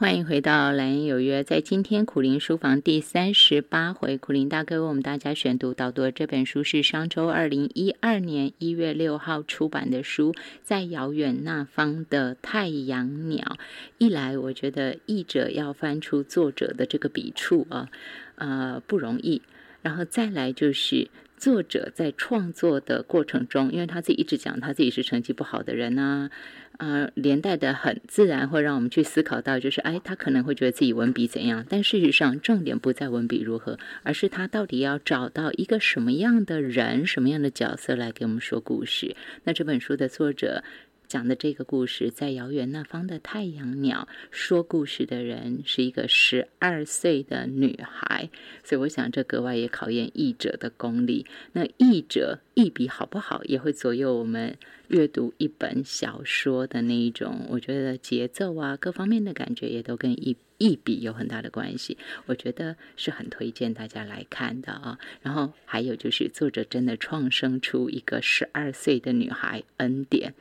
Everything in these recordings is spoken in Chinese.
欢迎回到蓝言有约，在今天苦林书房第三十八回，苦林大哥为我们大家选读导读这本书是商周二零一二年一月六号出版的书，在遥远那方的太阳鸟。一来，我觉得译者要翻出作者的这个笔触啊，呃，不容易；然后再来就是作者在创作的过程中，因为他自己一直讲他自己是成绩不好的人啊。呃，连带的很自然会让我们去思考到，就是哎，他可能会觉得自己文笔怎样，但事实上重点不在文笔如何，而是他到底要找到一个什么样的人、什么样的角色来给我们说故事。那这本书的作者。讲的这个故事，在遥远那方的太阳鸟说故事的人是一个十二岁的女孩，所以我想这格外也考验译者的功力。那译者译笔好不好，也会左右我们阅读一本小说的那一种，我觉得节奏啊，各方面的感觉也都跟译译笔有很大的关系。我觉得是很推荐大家来看的啊。然后还有就是作者真的创生出一个十二岁的女孩恩典。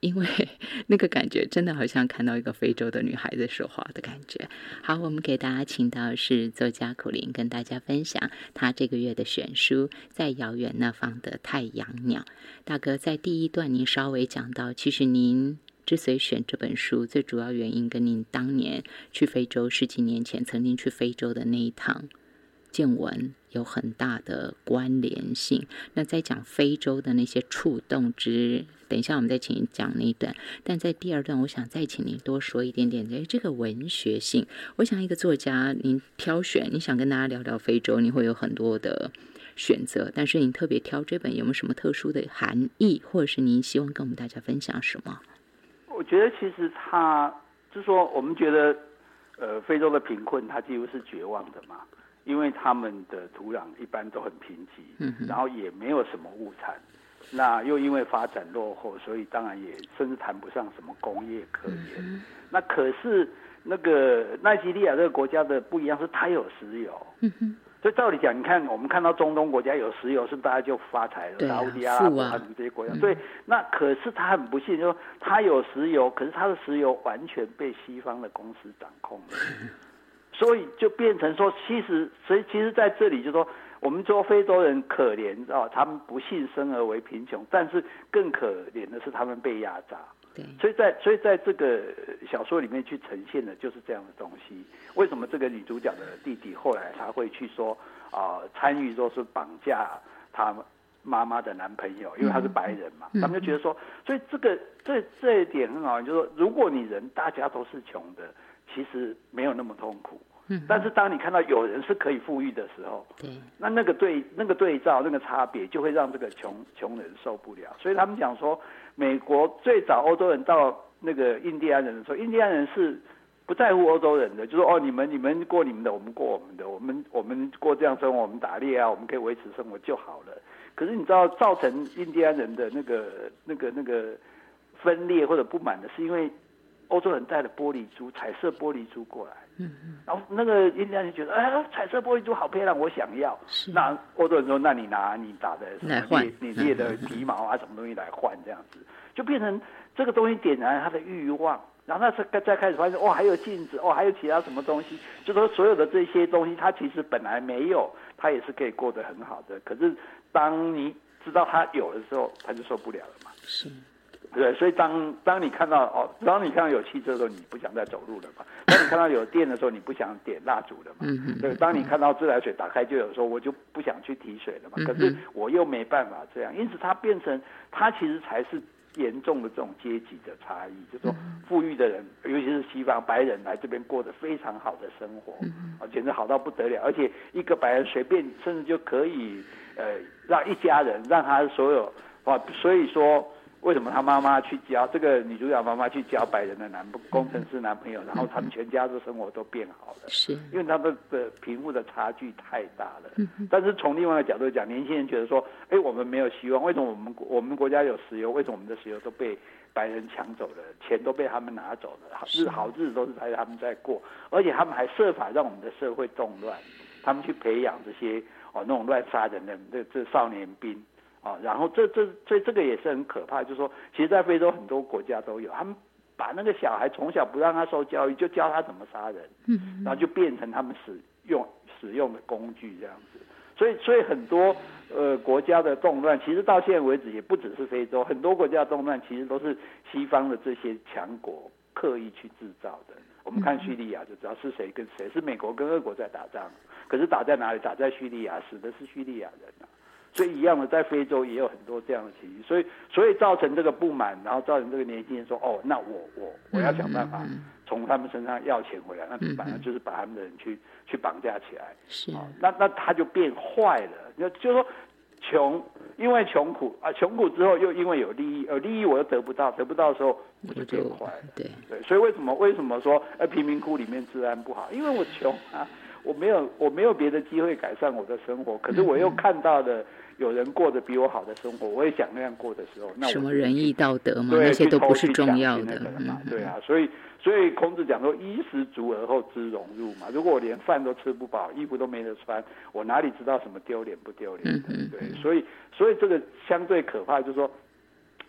因为那个感觉真的好像看到一个非洲的女孩子说话的感觉。好，我们给大家请到是作家苦林，跟大家分享他这个月的选书《在遥远那方的太阳鸟》。大哥在第一段您稍微讲到，其实您之所以选这本书，最主要原因跟您当年去非洲十几年前曾经去非洲的那一趟见闻有很大的关联性。那在讲非洲的那些触动之。等一下，我们再请你讲那一段。但在第二段，我想再请您多说一点点。哎，这个文学性，我想一个作家，您挑选，你想跟大家聊聊非洲，你会有很多的选择。但是您特别挑这本，有没有什么特殊的含义，或者是您希望跟我们大家分享什么？我觉得其实他就是说，我们觉得，呃，非洲的贫困，它几乎是绝望的嘛，因为他们的土壤一般都很贫瘠，嗯，然后也没有什么物产。那又因为发展落后，所以当然也甚至谈不上什么工业可言。那可是那个奈及利亚这个国家的不一样，是它有石油。所以照理讲，你看我们看到中东国家有石油，是不是大家就发财了？沙特阿拉伯啊，这些国家。对，那可是他很不幸，就说他有石油，可是他的石油完全被西方的公司掌控了。所以就变成说，其实，所以其实在这里就说。我们说非洲人可怜啊，他们不幸生而为贫穷，但是更可怜的是他们被压榨。对，所以在所以在这个小说里面去呈现的就是这样的东西。为什么这个女主角的弟弟后来他会去说啊，参与说是绑架他妈妈的男朋友，因为他是白人嘛，他们就觉得说，所以这个这这一点很好，就是说，如果你人大家都是穷的，其实没有那么痛苦。但是当你看到有人是可以富裕的时候，对，那那个对那个对照那个差别就会让这个穷穷人受不了。所以他们讲说，美国最早欧洲人到那个印第安人的时候，印第安人是不在乎欧洲人的，就说哦，你们你们过你们的，我们过我们的，我们我们过这样生活，我们打猎啊，我们可以维持生活就好了。可是你知道造成印第安人的那个那个那个分裂或者不满的是因为欧洲人带了玻璃珠，彩色玻璃珠过来。嗯嗯，然后那个印第安人觉得，哎，彩色玻璃珠好漂亮，我想要。那欧洲人说，那你拿你打的什么猎你猎的皮毛啊，什么东西来换这样子，就变成这个东西点燃他的欲望。然后那再再开始发现，哦，还有镜子，哦，还有其他什么东西，就说所有的这些东西，他其实本来没有，他也是可以过得很好的。可是当你知道他有的时候，他就受不了了嘛。是。对，所以当当你看到哦，当你看到有汽车的时候，你不想再走路了嘛？当你看到有电的时候，你不想点蜡烛了嘛？对，当你看到自来水打开就有时候，我就不想去提水了嘛？可是我又没办法这样，因此它变成它其实才是严重的这种阶级的差异，就说富裕的人，尤其是西方白人来这边过得非常好的生活，啊，简直好到不得了，而且一个白人随便甚至就可以呃让一家人让他所有啊，所以说。为什么他妈妈去交这个女主角妈妈去交白人的男工程师男朋友，然后他们全家的生活都变好了？是，因为他们的贫富的差距太大了。但是从另外一个角度讲，年轻人觉得说，哎，我们没有希望。为什么我们我们国家有石油？为什么我们的石油都被白人抢走了？钱都被他们拿走了？日好日子都是在他们在过，而且他们还设法让我们的社会动乱。他们去培养这些哦那种乱杀人的这这少年兵。啊，然后这这所以这个也是很可怕，就是说，其实，在非洲很多国家都有，他们把那个小孩从小不让他受教育，就教他怎么杀人，嗯，然后就变成他们使用使用的工具这样子。所以，所以很多呃国家的动乱，其实到现在为止也不只是非洲，很多国家的动乱其实都是西方的这些强国刻意去制造的。我们看叙利亚就知道是谁跟谁，是美国跟俄国在打仗，可是打在哪里？打在叙利亚，死的是叙利亚人啊。所以一样的，在非洲也有很多这样的情绪，所以所以造成这个不满，然后造成这个年轻人说：“哦，那我我我要想办法从他们身上要钱回来。”那反正就是把他们的人去去绑架起来。是啊，那那他就变坏了。那就说穷，因为穷苦啊，穷苦之后又因为有利益，而利益我又得不到，得不到的时候我就变坏了。对对，所以为什么为什么说呃贫民窟里面治安不好？因为我穷啊，我没有我没有别的机会改善我的生活，可是我又看到了。有人过得比我好的生活，我也想那样过的时候，那什么仁义道德嘛，那些都不是重要的嘛。对啊，所以所以孔子讲说，衣食足而后知荣辱嘛。如果我连饭都吃不饱，衣服都没得穿，我哪里知道什么丢脸不丢脸？对，所以所以这个相对可怕，就是说，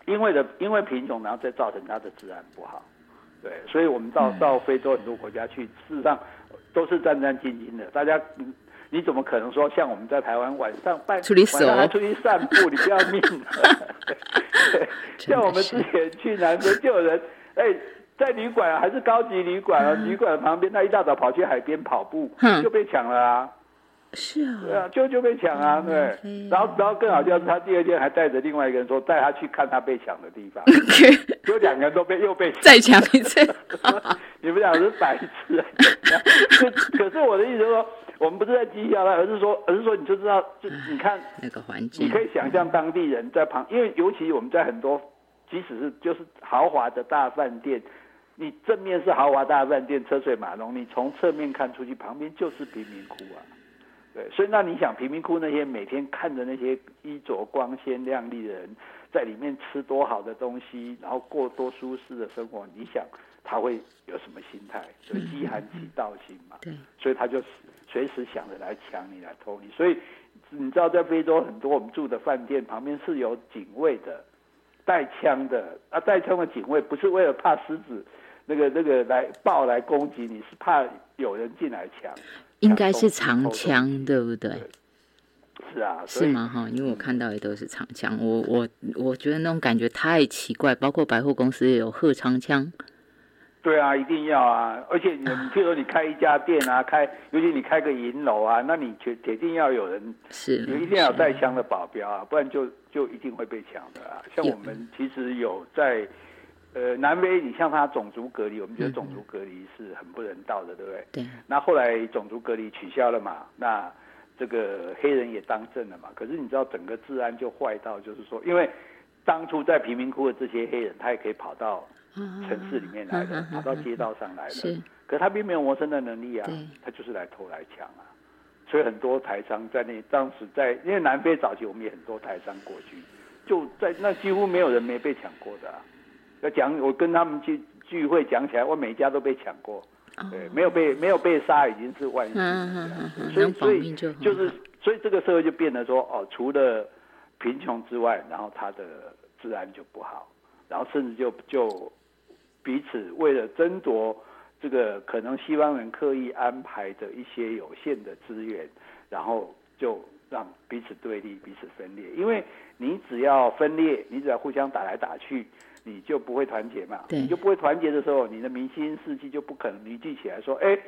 因为的因为贫穷，然后再造成他的治安不好。对，所以我们到到非洲很多国家去，事实上都是战战兢兢的，大家。你怎么可能说像我们在台湾晚上半晚上还出去散步？你不要命！像我们之前去南非，就有人哎，在旅馆还是高级旅馆啊，旅馆旁边，他一大早跑去海边跑步，就被抢了啊！是啊，对啊，就就被抢啊，对。然后，然后更好笑是，他第二天还带着另外一个人说，带他去看他被抢的地方，就两个人都被又被 再抢一次。你们俩是白痴。可是我的意思是说。我们不是在讥笑他，而是说，而是说，你就知道，就你看那个环境，你可以想象当地人在旁，因为尤其我们在很多，即使是就是豪华的大饭店，你正面是豪华大饭店，车水马龙，你从侧面看出去，旁边就是贫民窟啊。对，所以那你想，贫民窟那些每天看着那些衣着光鲜亮丽的人，在里面吃多好的东西，然后过多舒适的生活，你想他会有什么心态？所以饥寒起盗心嘛。对，所以他就。随时想着来抢你、来偷你，所以你知道，在非洲很多我们住的饭店旁边是有警卫的，带枪的。啊，带枪的警卫不是为了怕狮子那个那个来豹来攻击你，是怕有人进来抢。应该是长枪，对不对？是啊，是吗？哈，因为我看到也都是长枪，我我我觉得那种感觉太奇怪，包括百货公司也有荷长枪。对啊，一定要啊！而且你，譬如说你开一家店啊，开，尤其你开个银楼啊，那你铁铁定要有人，是，你一定要有带枪的保镖啊，不然就就一定会被抢的啊。像我们其实有在，呃，南非，你像他种族隔离，我们觉得种族隔离是很不人道的，对不对？对。那后来种族隔离取消了嘛，那这个黑人也当政了嘛。可是你知道整个治安就坏到，就是说，因为当初在贫民窟的这些黑人，他也可以跑到。城市里面来的，跑到街道上来的，可他并没有谋生的能力啊，他就是来偷来抢啊，所以很多台商在那当时在，因为南非早期我们也很多台商过去，就在那几乎没有人没被抢过的，要讲我跟他们去聚会讲起来，我每家都被抢过，对，没有被没有被杀已经是万幸，所以所以就是所以这个社会就变得说哦，除了贫穷之外，然后他的治安就不好，然后甚至就就。彼此为了争夺这个可能西方人刻意安排的一些有限的资源，然后就让彼此对立、彼此分裂。因为你只要分裂，你只要互相打来打去，你就不会团结嘛。你就不会团结的时候，你的民心士气就不可能凝聚起来，说：“哎，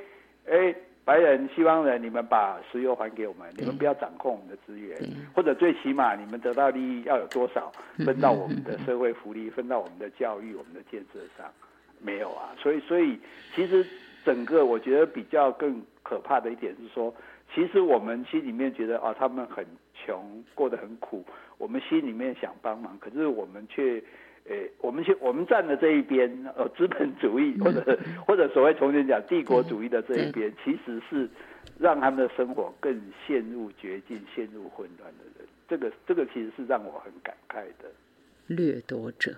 哎，白人、西方人，你们把石油还给我们，你们不要掌控我们的资源，或者最起码你们得到利益要有多少分到我们的社会福利，分到我们的教育、我们的建设上。”没有啊，所以所以其实整个我觉得比较更可怕的一点是说，其实我们心里面觉得啊，他们很穷，过得很苦，我们心里面想帮忙，可是我们却，呃，我们去我们站的这一边，呃，资本主义或者或者所谓重新讲帝国主义的这一边，其实是让他们的生活更陷入绝境、陷入混乱的人。这个这个其实是让我很感慨的。掠夺者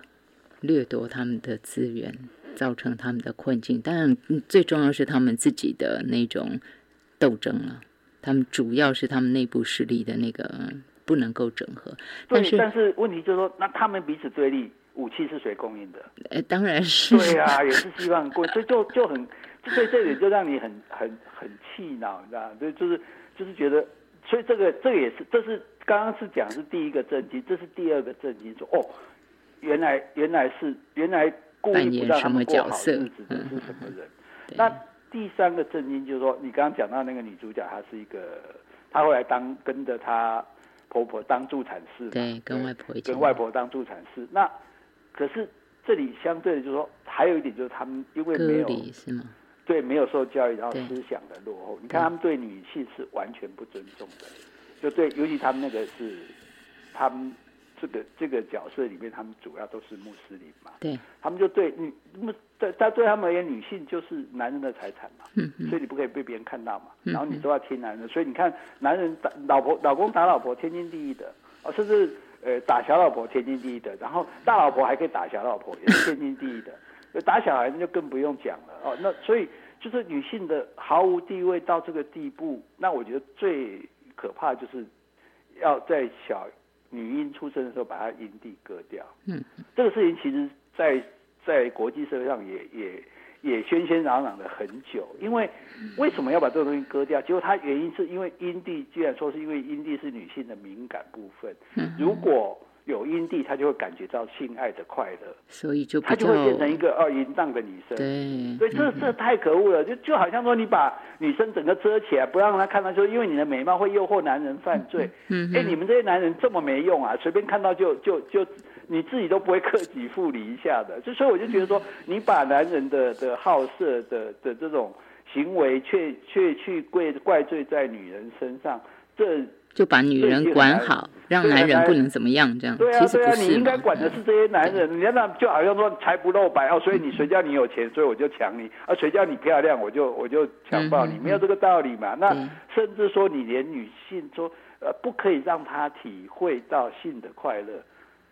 掠夺他们的资源。造成他们的困境，当然最重要是他们自己的那种斗争了。他们主要是他们内部势力的那个不能够整合。但是但是问题就是说，那他们彼此对立，武器是谁供应的？呃，当然是。对啊，也是希望供，所以就就很，所以这里就让你很很很气恼，你知道？所以就是就是觉得，所以这个这个也是，这是刚刚是讲是第一个震惊，这是第二个震惊，说哦，原来原来是原来故意不让他们过好日子的是什么人？那第三个震惊就是说，你刚刚讲到那个女主角，她是一个，她后来当跟着她婆婆当助产士，对，跟外婆跟外婆当助产士，那。可是这里相对的，就是说，还有一点就是他们因为没有是吗？对，没有受教育，然后思想的落后。你看他们对女性是完全不尊重的，就对，尤其他们那个是他们这个这个角色里面，他们主要都是穆斯林嘛。对，他们就对女，对，他对他们而言，女性就是男人的财产嘛。嗯嗯。所以你不可以被别人看到嘛。然后你都要听男人。所以你看，男人打老婆，老公打老婆，天经地义的啊，甚至。呃，打小老婆天经地义的，然后大老婆还可以打小老婆，也是天经地义的。打小孩那就更不用讲了哦。那所以就是女性的毫无地位到这个地步，那我觉得最可怕就是要在小女婴出生的时候把她阴蒂割掉。嗯，这个事情其实，在在国际社会上也也。也喧喧嚷嚷了很久，因为为什么要把这个东西割掉？结果它原因是因为阴蒂，既然说是因为阴蒂是女性的敏感部分，如果有阴蒂，她就会感觉到性爱的快乐，所以就她就会变成一个二淫荡的女生。对，所以这这太可恶了，就就好像说你把女生整个遮起来，不让她看到，说因为你的美貌会诱惑男人犯罪。嗯，哎，你们这些男人这么没用啊，随便看到就就就。你自己都不会克己复礼一下的，就所以我就觉得说，你把男人的的好色的的这种行为，却却去怪怪罪在女人身上，这就把女人管好，让男人不能怎么样，这样对啊对啊，你应该管的是这些男人，你那就好像说财不露白哦，所以你谁叫你有钱，所以我就抢你，啊谁叫你漂亮，我就我就强暴你，没有这个道理嘛？那甚至说你连女性说呃不可以让她体会到性的快乐。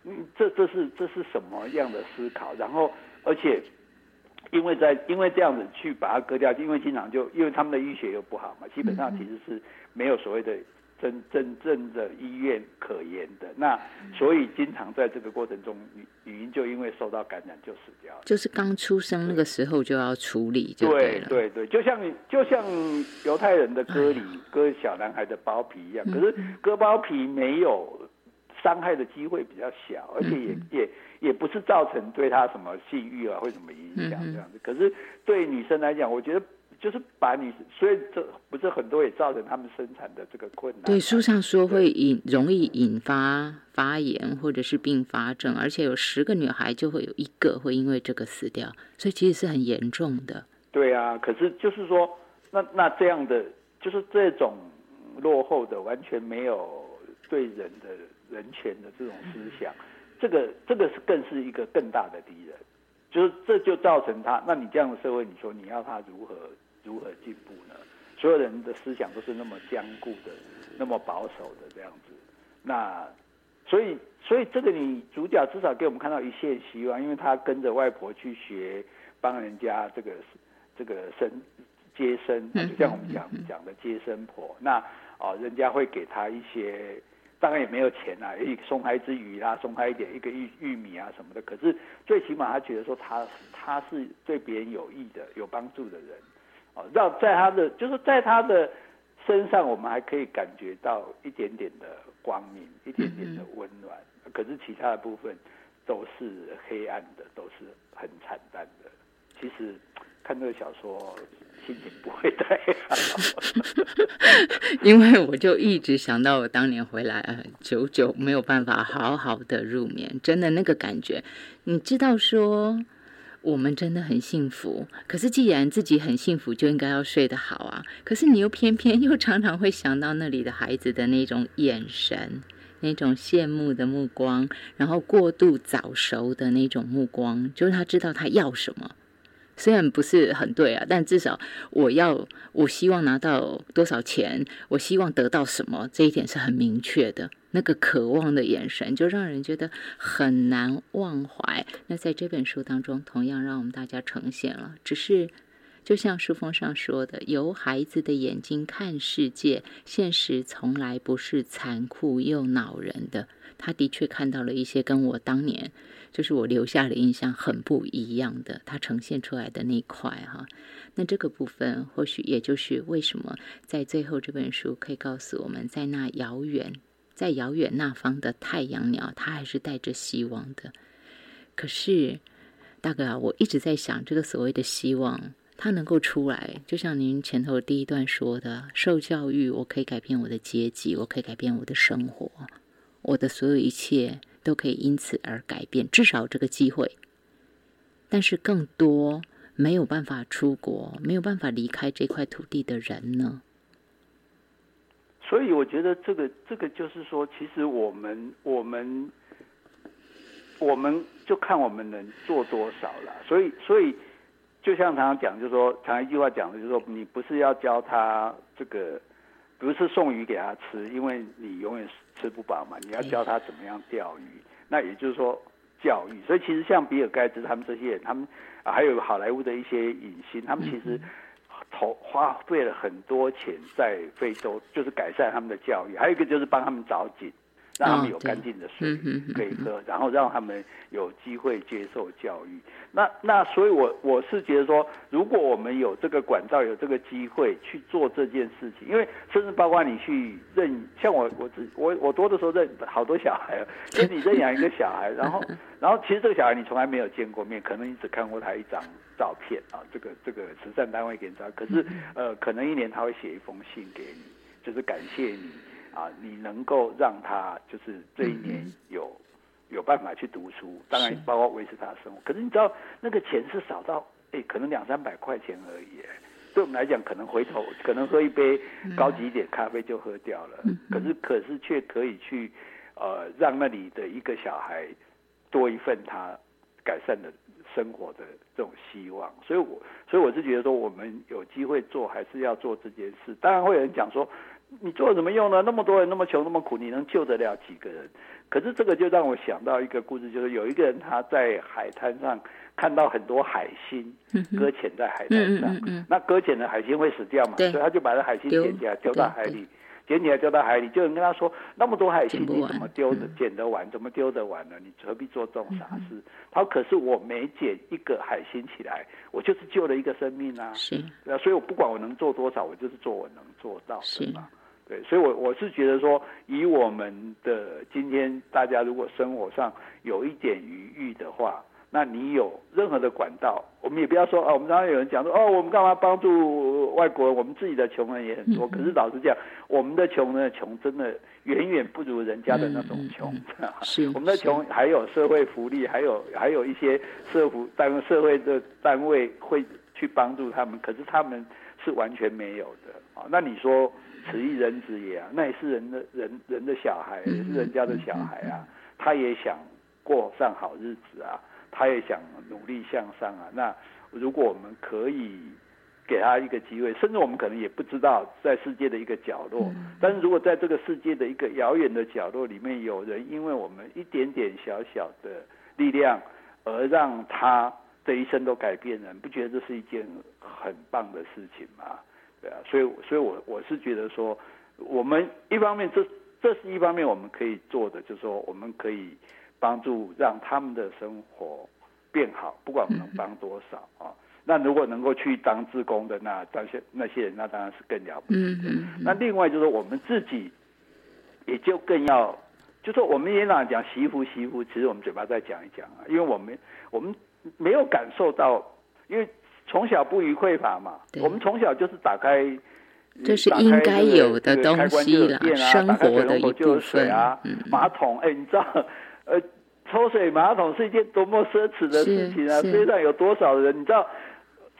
嗯，这这是这是什么样的思考？然后，而且，因为在因为这样子去把它割掉，因为经常就因为他们的医学又不好嘛，基本上其实是没有所谓的真真正的医院可言的。那所以经常在这个过程中，女女婴就因为受到感染就死掉了。就是刚出生那个时候就要处理，对对对，就像就像犹太人的割礼割小男孩的包皮一样，可是割包皮没有。伤害的机会比较小，而且也也也不是造成对他什么性欲啊或什么影响这样子。可是对女生来讲，我觉得就是把你，所以这不是很多也造成他们生产的这个困难。对，书上说会引容易引发发炎或者是并发症，而且有十个女孩就会有一个会因为这个死掉，所以其实是很严重的。对啊，可是就是说，那那这样的就是这种落后的，完全没有对人的。人权的这种思想，这个这个是更是一个更大的敌人，就是这就造成他，那你这样的社会，你说你要他如何如何进步呢？所有人的思想都是那么坚固的，那么保守的这样子，那所以所以这个女主角至少给我们看到一线希望，因为她跟着外婆去学帮人家这个这个生接生，就像我们讲讲的接生婆，那哦人家会给他一些。当然也没有钱啊，一送他一只鱼啦，送他一点一个玉玉米啊什么的。可是最起码他觉得说他他是对别人有益的、有帮助的人，哦，让在他的就是在他的身上，我们还可以感觉到一点点的光明，一点点的温暖。可是其他的部分都是黑暗的，都是很惨淡的。其实看这个小说。心情不会太好，因为我就一直想到我当年回来，呃，久久没有办法好好的入眠，真的那个感觉，你知道说我们真的很幸福，可是既然自己很幸福，就应该要睡得好啊，可是你又偏偏 又常常会想到那里的孩子的那种眼神，那种羡慕的目光，然后过度早熟的那种目光，就是他知道他要什么。虽然不是很对啊，但至少我要，我希望拿到多少钱，我希望得到什么，这一点是很明确的。那个渴望的眼神，就让人觉得很难忘怀。那在这本书当中，同样让我们大家呈现了，只是就像书封上说的，由孩子的眼睛看世界，现实从来不是残酷又恼人的。他的确看到了一些跟我当年，就是我留下的印象很不一样的，他呈现出来的那一块哈。那这个部分，或许也就是为什么在最后这本书可以告诉我们，在那遥远、在遥远那方的太阳鸟，它还是带着希望的。可是，大哥啊，我一直在想，这个所谓的希望，它能够出来，就像您前头第一段说的，受教育，我可以改变我的阶级，我可以改变我的生活。我的所有一切都可以因此而改变，至少这个机会。但是更多没有办法出国、没有办法离开这块土地的人呢？所以我觉得这个这个就是说，其实我们我们我们就看我们能做多少了。所以所以就像常常讲，就是说，常一句话讲的就是说，你不是要教他这个。不是送鱼给他吃，因为你永远吃不饱嘛。你要教他怎么样钓鱼，那也就是说教育。所以其实像比尔盖茨他们这些人，他们还有好莱坞的一些影星，他们其实投花费了很多钱在非洲，就是改善他们的教育。还有一个就是帮他们找井。让他们有干净的水可以喝，然后让他们有机会接受教育。那那所以，我我是觉得说，如果我们有这个管道，有这个机会去做这件事情，因为甚至包括你去认，像我我我我多的时候认好多小孩，就你认养一个小孩，然后 然后其实这个小孩你从来没有见过面，可能你只看过他一张照片啊，这个这个慈善单位给你照，可是呃，可能一年他会写一封信给你，就是感谢你。啊，你能够让他就是这一年有有办法去读书，当然包括维持他的生活。可是你知道那个钱是少到哎，可能两三百块钱而已。对我们来讲，可能回头可能喝一杯高级一点咖啡就喝掉了。可是可是却可以去呃让那里的一个小孩多一份他改善的生活的这种希望。所以我所以我是觉得说，我们有机会做还是要做这件事。当然会有人讲说。你做什么用呢？那么多人那么穷那么苦，你能救得了几个人？可是这个就让我想到一个故事，就是有一个人他在海滩上看到很多海星搁浅在海滩上，那搁浅的海星会死掉嘛？所以他就把那海星捡起来丢到海里，捡起来丢到海里。就有人跟他说：“那么多海星你怎么丢的捡得完？怎么丢得完呢？你何必做这种傻事？”他说：“可是我每捡一个海星起来，我就是救了一个生命啊！是，所以我不管我能做多少，我就是做我能做到的嘛。”对，所以，我我是觉得说，以我们的今天，大家如果生活上有一点余裕的话，那你有任何的管道，我们也不要说啊，我们刚刚有人讲说哦，我们干嘛帮助外国人？我们自己的穷人也很多。可是老实讲，我们的穷人的穷真的远远不如人家的那种穷。是，我们的穷还有社会福利，还有还有一些社福单社会的单位会去帮助他们，可是他们是完全没有的啊。那你说？此一人子也啊，那也是人的人人的小孩，也是人家的小孩啊。他也想过上好日子啊，他也想努力向上啊。那如果我们可以给他一个机会，甚至我们可能也不知道在世界的一个角落，但是如果在这个世界的一个遥远的角落里面，有人因为我们一点点小小的力量，而让他这一生都改变了，你不觉得这是一件很棒的事情吗？对啊，所以所以，我我是觉得说，我们一方面这这是一方面我们可以做的，就是说我们可以帮助让他们的生活变好，不管我们能帮多少啊。那如果能够去当志工的，那那些那些人，那当然是更了不起的。那另外就是我们自己也就更要，就说我们也常讲媳妇媳妇，其实我们嘴巴再讲一讲啊，因为我们我们没有感受到，因为。从小不予匮乏嘛，我们从小就是打开，这是应该有的东西了，生活的一部分啊。马桶，哎，你知道，呃，抽水马桶是一件多么奢侈的事情啊！世界上有多少人，你知道，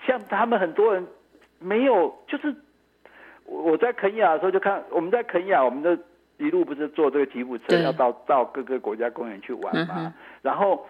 像他们很多人没有，就是我在肯亚的时候就看，我们在肯亚，我们的一路不是坐这个吉普车要到到各个国家公园去玩嘛，然后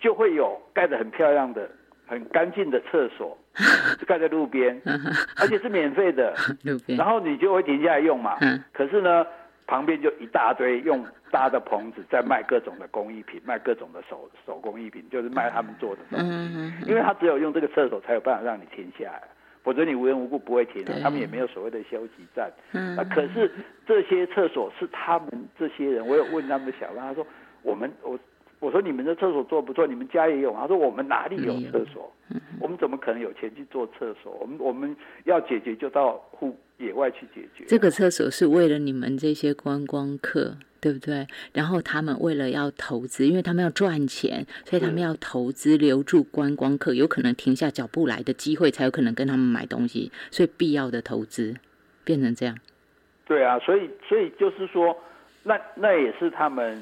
就会有盖的很漂亮的。很干净的厕所，盖在路边，而且是免费的。路边，然后你就会停下来用嘛。可是呢，旁边就一大堆用搭的棚子在卖各种的工艺品，卖各种的手手工艺品，就是卖他们做的东西。因为他只有用这个厕所才有办法让你停下来。否则你无缘无故不会停。他们也没有所谓的休息站。嗯啊，可是这些厕所是他们这些人，我有问他们的小班，他说我们我我说你们的厕所做不做，你们家也有吗？他说我们哪里有厕所？我们怎么可能有钱去做厕所？我们我们要解决就到户野外去解决。这个厕所是为了你们这些观光客，对不对？然后他们为了要投资，因为他们要赚钱，所以他们要投资留住观光客，有可能停下脚步来的机会，才有可能跟他们买东西，所以必要的投资变成这样。对啊，所以所以就是说，那那也是他们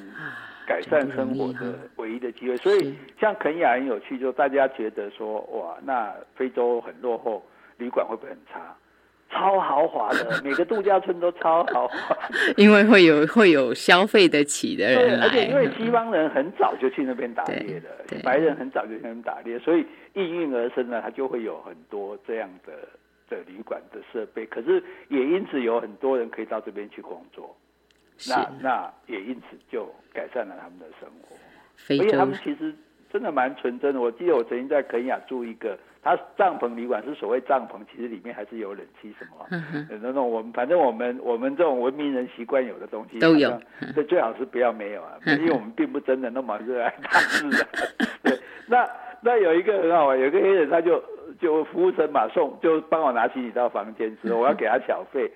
改善生活的唯一的机会。所以像肯雅很有趣，就大家觉得说，哇，那非洲很落后，旅馆会不会很差？超豪华的，每个度假村都超豪华。因为会有会有消费得起的对，人来，而且因为西方人很早就去那边打猎了对对，白人很早就去那边打猎，所以应运而生呢，它就会有很多这样的的旅馆的设备。可是也因此有很多人可以到这边去工作，是那那也因此就改善了他们的生活。非而且他们其实真的蛮纯真的。我记得我曾经在肯雅住一个，他帐篷旅馆是所谓帐篷，其实里面还是有冷气什么。嗯那种我们反正我们我们这种文明人习惯有的东西都有好像对，最好是不要没有啊，嗯因为我们并不真的那么热爱大自然。对，那那有一个很好玩，有一个黑人他就就服务生嘛送就帮我拿行李到房间之后，我要给他小费，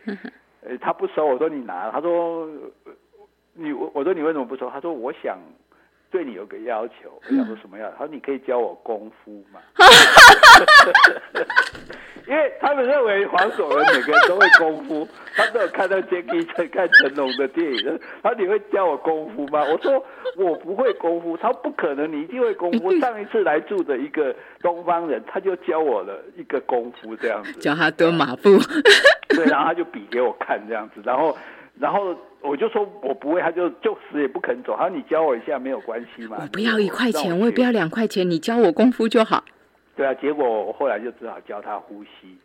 呃，他不收，我说你拿，他说呃你我我说你为什么不收？他说我想。对你有个要求，我想说什么要？他说你可以教我功夫嘛？因为他们认为黄守仁每个人都会功夫，他们都有看到杰克森、看成龙的电影。他说你会教我功夫吗？我说我不会功夫。他说不可能，你一定会功夫。上一次来住的一个东方人，他就教我了一个功夫这样子。叫他蹲马步，对，然后他就比给我看这样子，然后然后我就说我不会，他就就死也不肯走。他说你教我一下没有关系嘛，我不要一块钱，我也不要两块钱，你教我功夫就好。对啊，结果我后来就只好教他呼吸。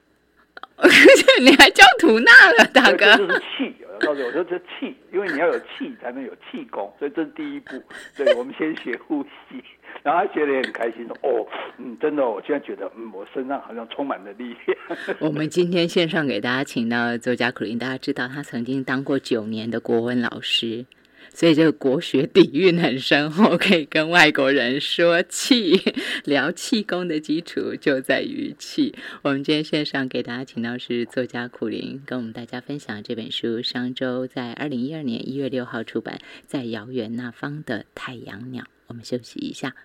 你还教吐纳了，大哥这。就是气。我告诉我说这气，因为你要有气才能有气功，所以这是第一步。对，我们先学呼吸。然后他觉得也很开心，说：“哦，嗯，真的，我现在觉得，嗯，我身上好像充满了力量。我们今天线上给大家请到作家苦林，大家知道他曾经当过九年的国文老师，所以这个国学底蕴很深厚，可以跟外国人说气，聊气功的基础就在于气。我们今天线上给大家请到是作家苦林，跟我们大家分享这本书，上周在二零一二年一月六号出版，在遥远那方的太阳鸟。我们休息一下。